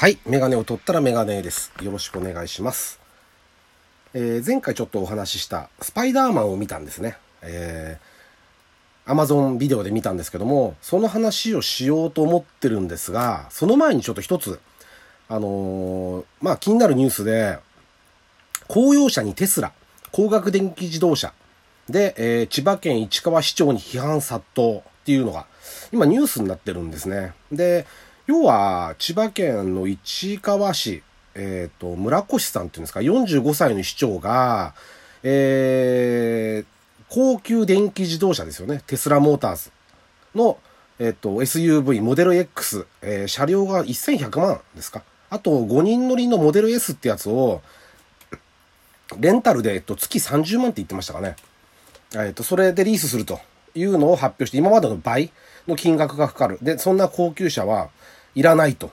はい。メガネを取ったらメガネです。よろしくお願いします。えー前回ちょっとお話ししたスパイダーマンを見たんですね。えー、Amazon ビデオで見たんですけども、その話をしようと思ってるんですが、その前にちょっと一つ、あのーまあ気になるニュースで、公用車にテスラ、光学電気自動車で、えー千葉県市川市長に批判殺到っていうのが、今ニュースになってるんですね。で、要は、千葉県の市川市、えっ、と、村越さんっていうんですか、45歳の市長が、えー、高級電気自動車ですよね。テスラモーターズの、えっ、と、SUV、モデル X、えー車両が1100万ですか。あと、5人乗りのモデル S ってやつを、レンタルで、えっと、月30万って言ってましたかね。えっと、それでリースするというのを発表して、今までの倍の金額がかかる。で、そんな高級車はいらないと。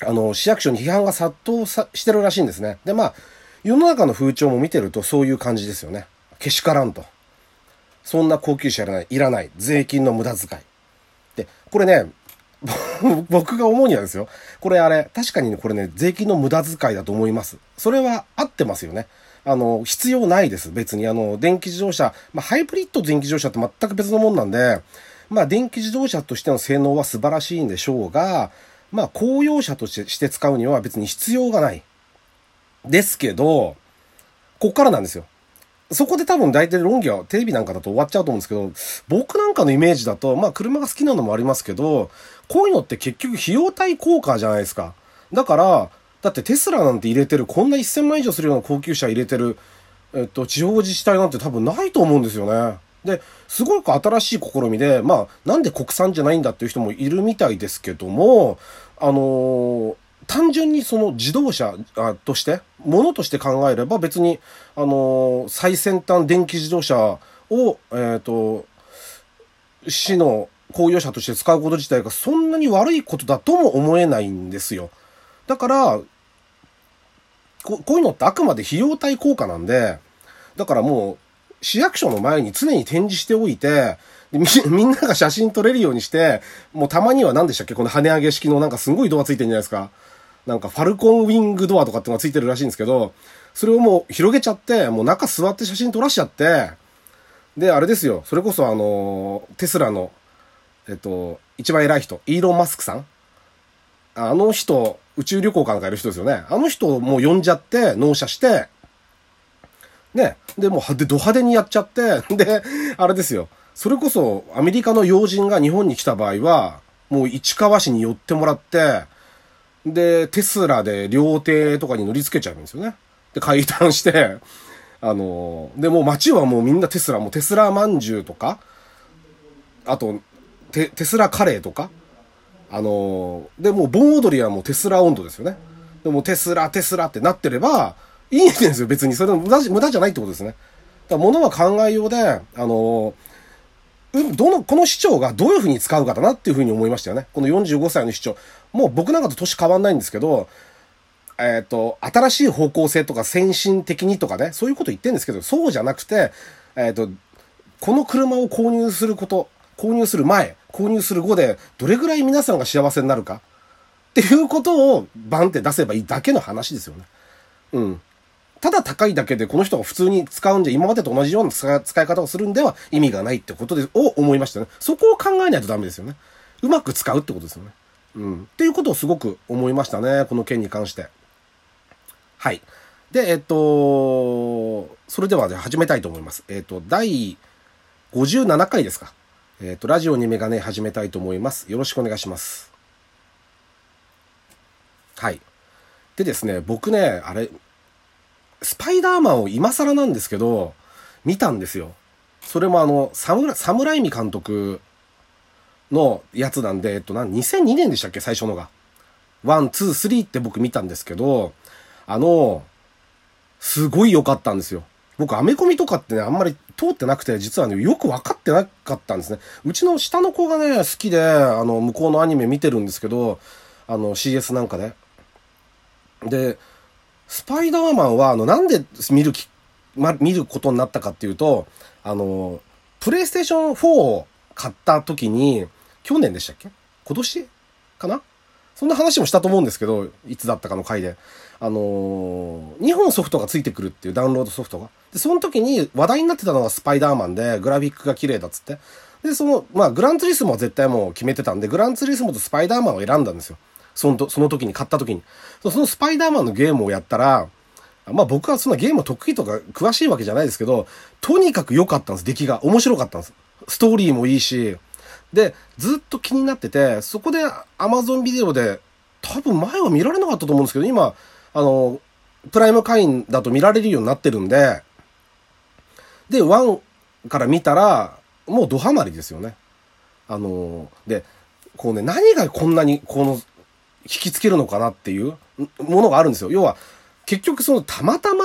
あの、市役所に批判が殺到してるらしいんですね。で、まあ、世の中の風潮も見てるとそういう感じですよね。けしからんと。そんな高級車いらない。いらない。税金の無駄遣い。で、これね、僕が思うにはですよ。これあれ、確かにね、これね、税金の無駄遣いだと思います。それは合ってますよね。あの、必要ないです。別に。あの、電気自動車、まあ、ハイブリッド電気自動車って全く別のもんなんで、まあ、電気自動車としての性能は素晴らしいんでしょうが、まあ、公用車として使うには別に必要がない。ですけど、こっからなんですよ。そこで多分大体論議はテレビなんかだと終わっちゃうと思うんですけど、僕なんかのイメージだと、まあ車が好きなのもありますけど、こういうのって結局費用対効果じゃないですか。だから、だってテスラなんて入れてる、こんな1000万以上するような高級車入れてる、えっと、地方自治体なんて多分ないと思うんですよね。で、すごく新しい試みで、まあ、なんで国産じゃないんだっていう人もいるみたいですけども、あのー単純にその自動車として、ものとして考えれば別に、あのー最先端電気自動車を、えっ、と、市の公用車として使うこと自体がそんなに悪いことだとも思えないんですよ。だから、ここういうのってあくまで費用対効果なんで、だからもう、市役所の前に常に展示しておいて、み みんなが写真撮れるようにして、もうたまには何でしたっけ？この跳ね上げ式のなんかすごいドアついてるんじゃないですか。なんかファルコンウィングドアとかってのがついてるらしいんですけど、それをもう広げちゃって、もう中座って写真撮らしちゃって、で、あれですよ。それこそあの、テスラの、えっと、一番偉い人、イーロン・マスクさんあの人、宇宙旅行かなんかやる人ですよね。あの人もう呼んじゃって、納車して、ね。で、もう、で、ド派手にやっちゃって、で、あれですよ。それこそ、アメリカの要人が日本に来た場合は、もう市川市に寄ってもらって、で、テスラで料亭とかに乗り付けちゃうんですよね。で、階段して、あの、で、もう街はもうみんなテスラ、もうテスラまんじゅうとか、あと、テ、テスラカレーとか、あので、もう盆踊りはもうテスラ温度ですよね。でもテスラ、テスラってなってれば、いいんですよ、別に。それ無駄無駄じゃないってことですね。だから物は考えようで、あの、どの、この市長がどういうふうに使うかだなっていうふうに思いましたよね。この45歳の市長。もう僕なんかと年変わんないんですけど、えっ、と、新しい方向性とか先進的にとかね、そういうこと言ってるんですけど、そうじゃなくて、えっ、と、この車を購入すること、購入する前、購入する後で、どれぐらい皆さんが幸せになるかっていうことをバンって出せばいいだけの話ですよね。うん。ただ高いだけでこの人が普通に使うんじゃ今までと同じような使い使い方をするんでは意味がないってことで、を思いましたね。そこを考えないとダメですよね。うまく使うってことですよね。うん。っていうことをすごく思いましたね。この件に関して。はい。で、えっと、それでは、ね、始めたいと思います。えっと、第57回ですか。えっと、ラジオにメガネ始めたいと思います。よろしくお願いします。はい。でですね、僕ね、あれ、スパイダーマンを今更なんですけど、見たんですよ。それもあの、サムラ、サムライミ監督のやつなんで、えっと、な、2002年でしたっけ？最初のが。One, two, three って僕見たんですけど、あの、すごい良かったんですよ。僕、アメコミとかってね、あんまり通ってなくて、実はね、よく分かってなかったんですね。うちの下の子がね、好きで、あの、向こうのアニメ見てるんですけど、あの、CS なんかね。で、スパイダーマンは、あの、なんで見るき、ま、見ることになったかっていうと、あの、プレイステーション4を買った時に、去年でしたっけ？今年かな？そんな話もしたと思うんですけど、いつだったかの回で。あのー、2本ソフトがついてくるっていうダウンロードソフトが。で、その時に話題になってたのがスパイダーマンで、グラフィックが綺麗だっつって。で、その、まあ、グランツリスモは絶対もう決めてたんで、グランツリスモとスパイダーマンを選んだんですよ。そのと、その時に、買った時に。そのスパイダーマンのゲームをやったら、まあ僕はそんなゲーム得意とか詳しいわけじゃないですけど、とにかく良かったんです、出来が。面白かったんです。ストーリーもいいし。で、ずっと気になってて、そこで Amazon ビデオで、多分前は見られなかったと思うんですけど、今、あの、プライム会員だと見られるようになってるんで、で、1から見たら、もうドハマりですよね。あの、で、こうね、何がこんなに、この、引きつけるのかなっていうものがあるんですよ。要は、結局その、たまたま、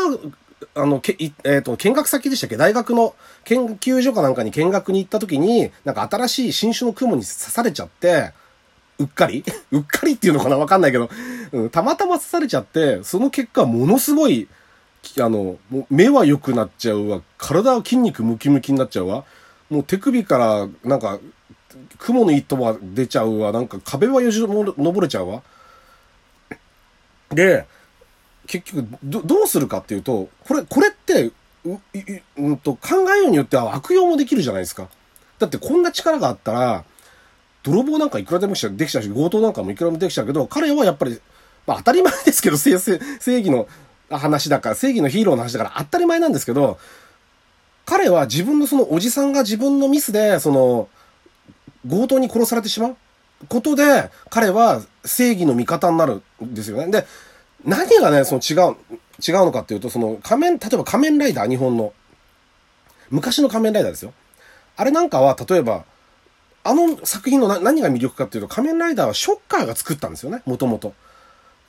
あの、け、えっ、ー、と、見学先でしたっけ？大学の研究所かなんかに見学に行った時に、なんか新しい新種の雲に刺されちゃって、うっかり？うっかりっていうのかな？わかんないけど、うん、たまたま刺されちゃって、その結果ものすごい、あの、目は良くなっちゃうわ。体は筋肉ムキムキになっちゃうわ。もう手首から、なんか、雲の糸は出ちゃうわ。なんか壁はよじ登れちゃうわ。で、結局、ど、どうするかっていうと、これ、これって、う、うんと、考えようによっては悪用もできるじゃないですか。だってこんな力があったら、泥棒なんかいくらでもできちゃうし、強盗なんかもいくらでもできちゃうけど、彼はやっぱり、まあ当たり前ですけど、正正義の話だから、正義のヒーローの話だから当たり前なんですけど、彼は自分のそのおじさんが自分のミスで、その、強盗に殺されてしまうことで、彼は正義の味方になるんですよね。で、何がね、その違う、違うのかっていうと、その仮面、例えば仮面ライダー、日本の。昔の仮面ライダーですよ。あれなんかは、例えば、あの作品の何が魅力かっていうと、仮面ライダーはショッカーが作ったんですよね、もともと。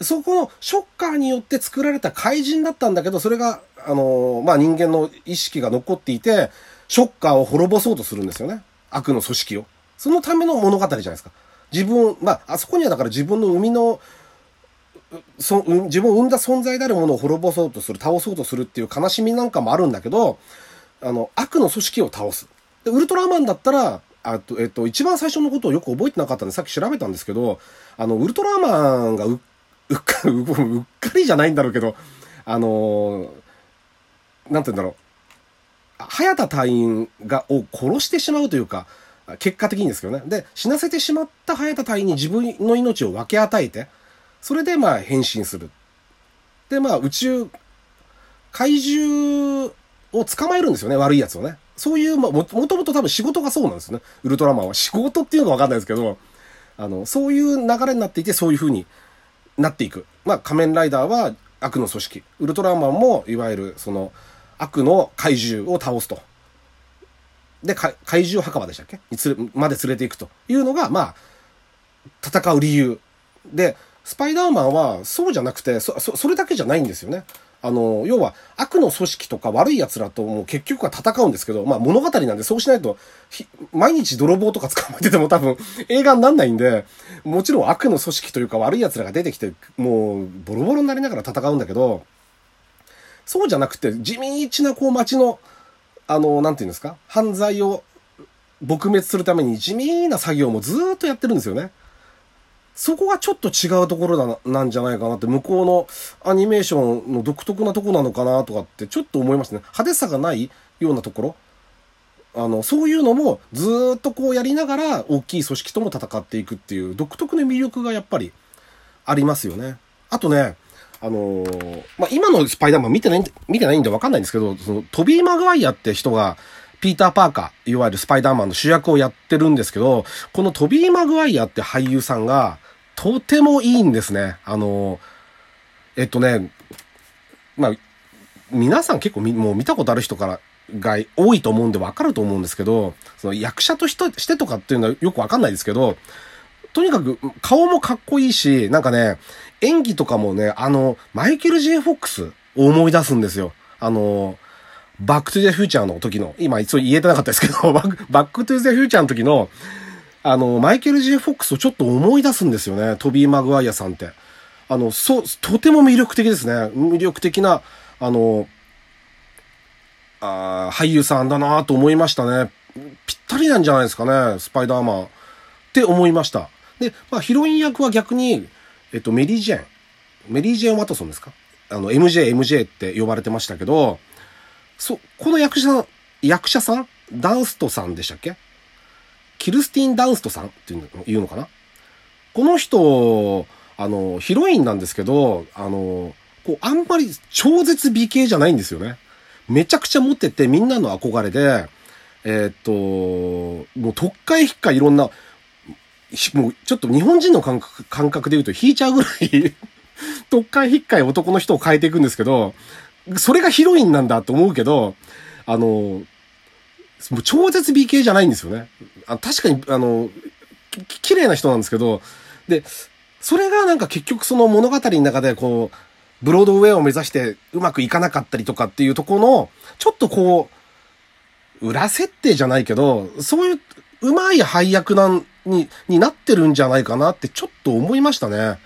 そこのショッカーによって作られた怪人だったんだけど、それが、あのー、まあ、人間の意識が残っていて、ショッカーを滅ぼそうとするんですよね。悪の組織を。そのための物語じゃないですか。自分、まあ、あそこにはだから自分の生みの、そ自分を生んだ存在であるものを滅ぼそうとする、倒そうとするっていう悲しみなんかもあるんだけど、あの、悪の組織を倒す。で、ウルトラマンだったら、あと、えっと、一番最初のことをよく覚えてなかったんで、さっき調べたんですけど、あの、ウルトラマンがううっかり、うっかりじゃないんだろうけど、あのなんて言うんだろう。早田隊員が、を殺してしまうというか、結果的にですけどね。で、死なせてしまった早田隊員に自分の命を分け与えて、それでまあ変身する。で、まあ宇宙、怪獣を捕まえるんですよね、悪い奴をね。そういう、まあ、も、ともと多分仕事がそうなんですね。ウルトラマンは。仕事っていうのはわかんないですけど、あの、そういう流れになっていて、そういう風になっていく。まあ、仮面ライダーは悪の組織。ウルトラマンも、いわゆる、その、悪の怪獣を倒すと。で、怪獣墓場でしたっけ？につれ、まで連れていくというのが、まあ、戦う理由。で、スパイダーマンはそうじゃなくて、そ、そ、それだけじゃないんですよね。あの、要は悪の組織とか悪い奴らともう結局は戦うんですけど、まあ物語なんでそうしないと、毎日泥棒とか捕まえてても多分映画になんないんで、もちろん悪の組織というか悪い奴らが出てきて、もうボロボロになりながら戦うんだけど、そうじゃなくて地道なこう街の、あの、なんていうんですか、犯罪を撲滅するために地味な作業もずっとやってるんですよね。そこがちょっと違うところだな、なんじゃないかなって、向こうのアニメーションの独特なとこなのかなとかってちょっと思いますね。派手さがないようなところ。あの、そういうのもずっとこうやりながら大きい組織とも戦っていくっていう独特の魅力がやっぱりありますよね。あとね、あのー、まあ、今のスパイダーマン見てない、見てないんでわかんないんですけど、そのトビー・マグワイアって人が、ピーター・パーカー、いわゆるスパイダーマンの主役をやってるんですけど、このトビー・マグワイアって俳優さんが、とてもいいんですね。あの、えっとね、まあ、皆さん結構もう見たことある人からが多いと思うんでわかると思うんですけど、その役者としてとかっていうのはよくわかんないですけど、とにかく顔もかっこいいし、なんかね、演技とかもね、あの、マイケル・ジェイ・フォックスを思い出すんですよ。あの、バック・トゥ・ザ・フューチャーの時の、今一応言えてなかったですけど、バック・トゥ・ザ・フューチャーの時の、あの、マイケル・ジェフォックスをちょっと思い出すんですよね。トビー・マグワイアさんって。あの、そう、とても魅力的ですね。魅力的な、あの、あ俳優さんだなと思いましたね。ぴったりなんじゃないですかね。スパイダーマン。って思いました。で、まあ、ヒロイン役は逆に、えっと、メリー・ジェーン。メリー・ジェーン・ワトソンですか？あの、MJ、MJ って呼ばれてましたけど、そ、この役者さん、役者さんダンストさんでしたっけ？キルスティン・ダンストさんっていうの言うのかな？この人、あの、ヒロインなんですけど、あの、こう、あんまり超絶美形じゃないんですよね。めちゃくちゃ持っててみんなの憧れで、えー、っと、もう特会引っかいろんな、もうちょっと日本人の感覚感覚で言うと引いちゃうぐらい 特会引っかい男の人を変えていくんですけど、それがヒロインなんだと思うけど、あの、もう超絶美形じゃないんですよね。あ確かに、あの、綺麗な人なんですけど、で、それがなんか結局その物語の中でこう、ブロードウェイを目指してうまくいかなかったりとかっていうところの、ちょっとこう、裏設定じゃないけど、そういううまい配役なんに、になってるんじゃないかなってちょっと思いましたね。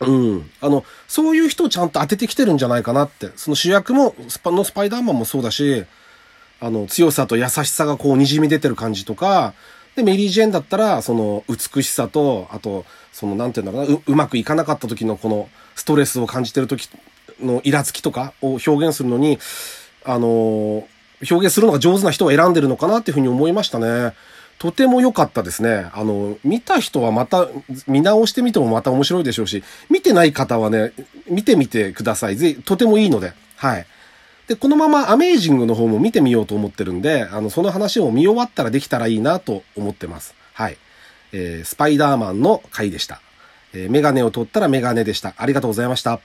うん。あの、そういう人をちゃんと当ててきてるんじゃないかなって。その主役も、スパのスパイダーマンもそうだし、あの、強さと優しさがこう滲み出てる感じとか、で、メリー・ジェーンだったら、その美しさと、あと、その、なんて言うんだろうなう、うまくいかなかった時のこのストレスを感じてる時のイラつきとかを表現するのに、あの、表現するのが上手な人を選んでるのかなっていうふうに思いましたね。とても良かったですね。あの、見た人はまた、見直してみてもまた面白いでしょうし、見てない方はね、見てみてください。ぜとてもいいので。はい。で、このままアメージングの方も見てみようと思ってるんで、あの、その話を見終わったらできたらいいなと思ってます。はい。えー、スパイダーマンの回でした。えー、メガネを取ったらメガネでした。ありがとうございました。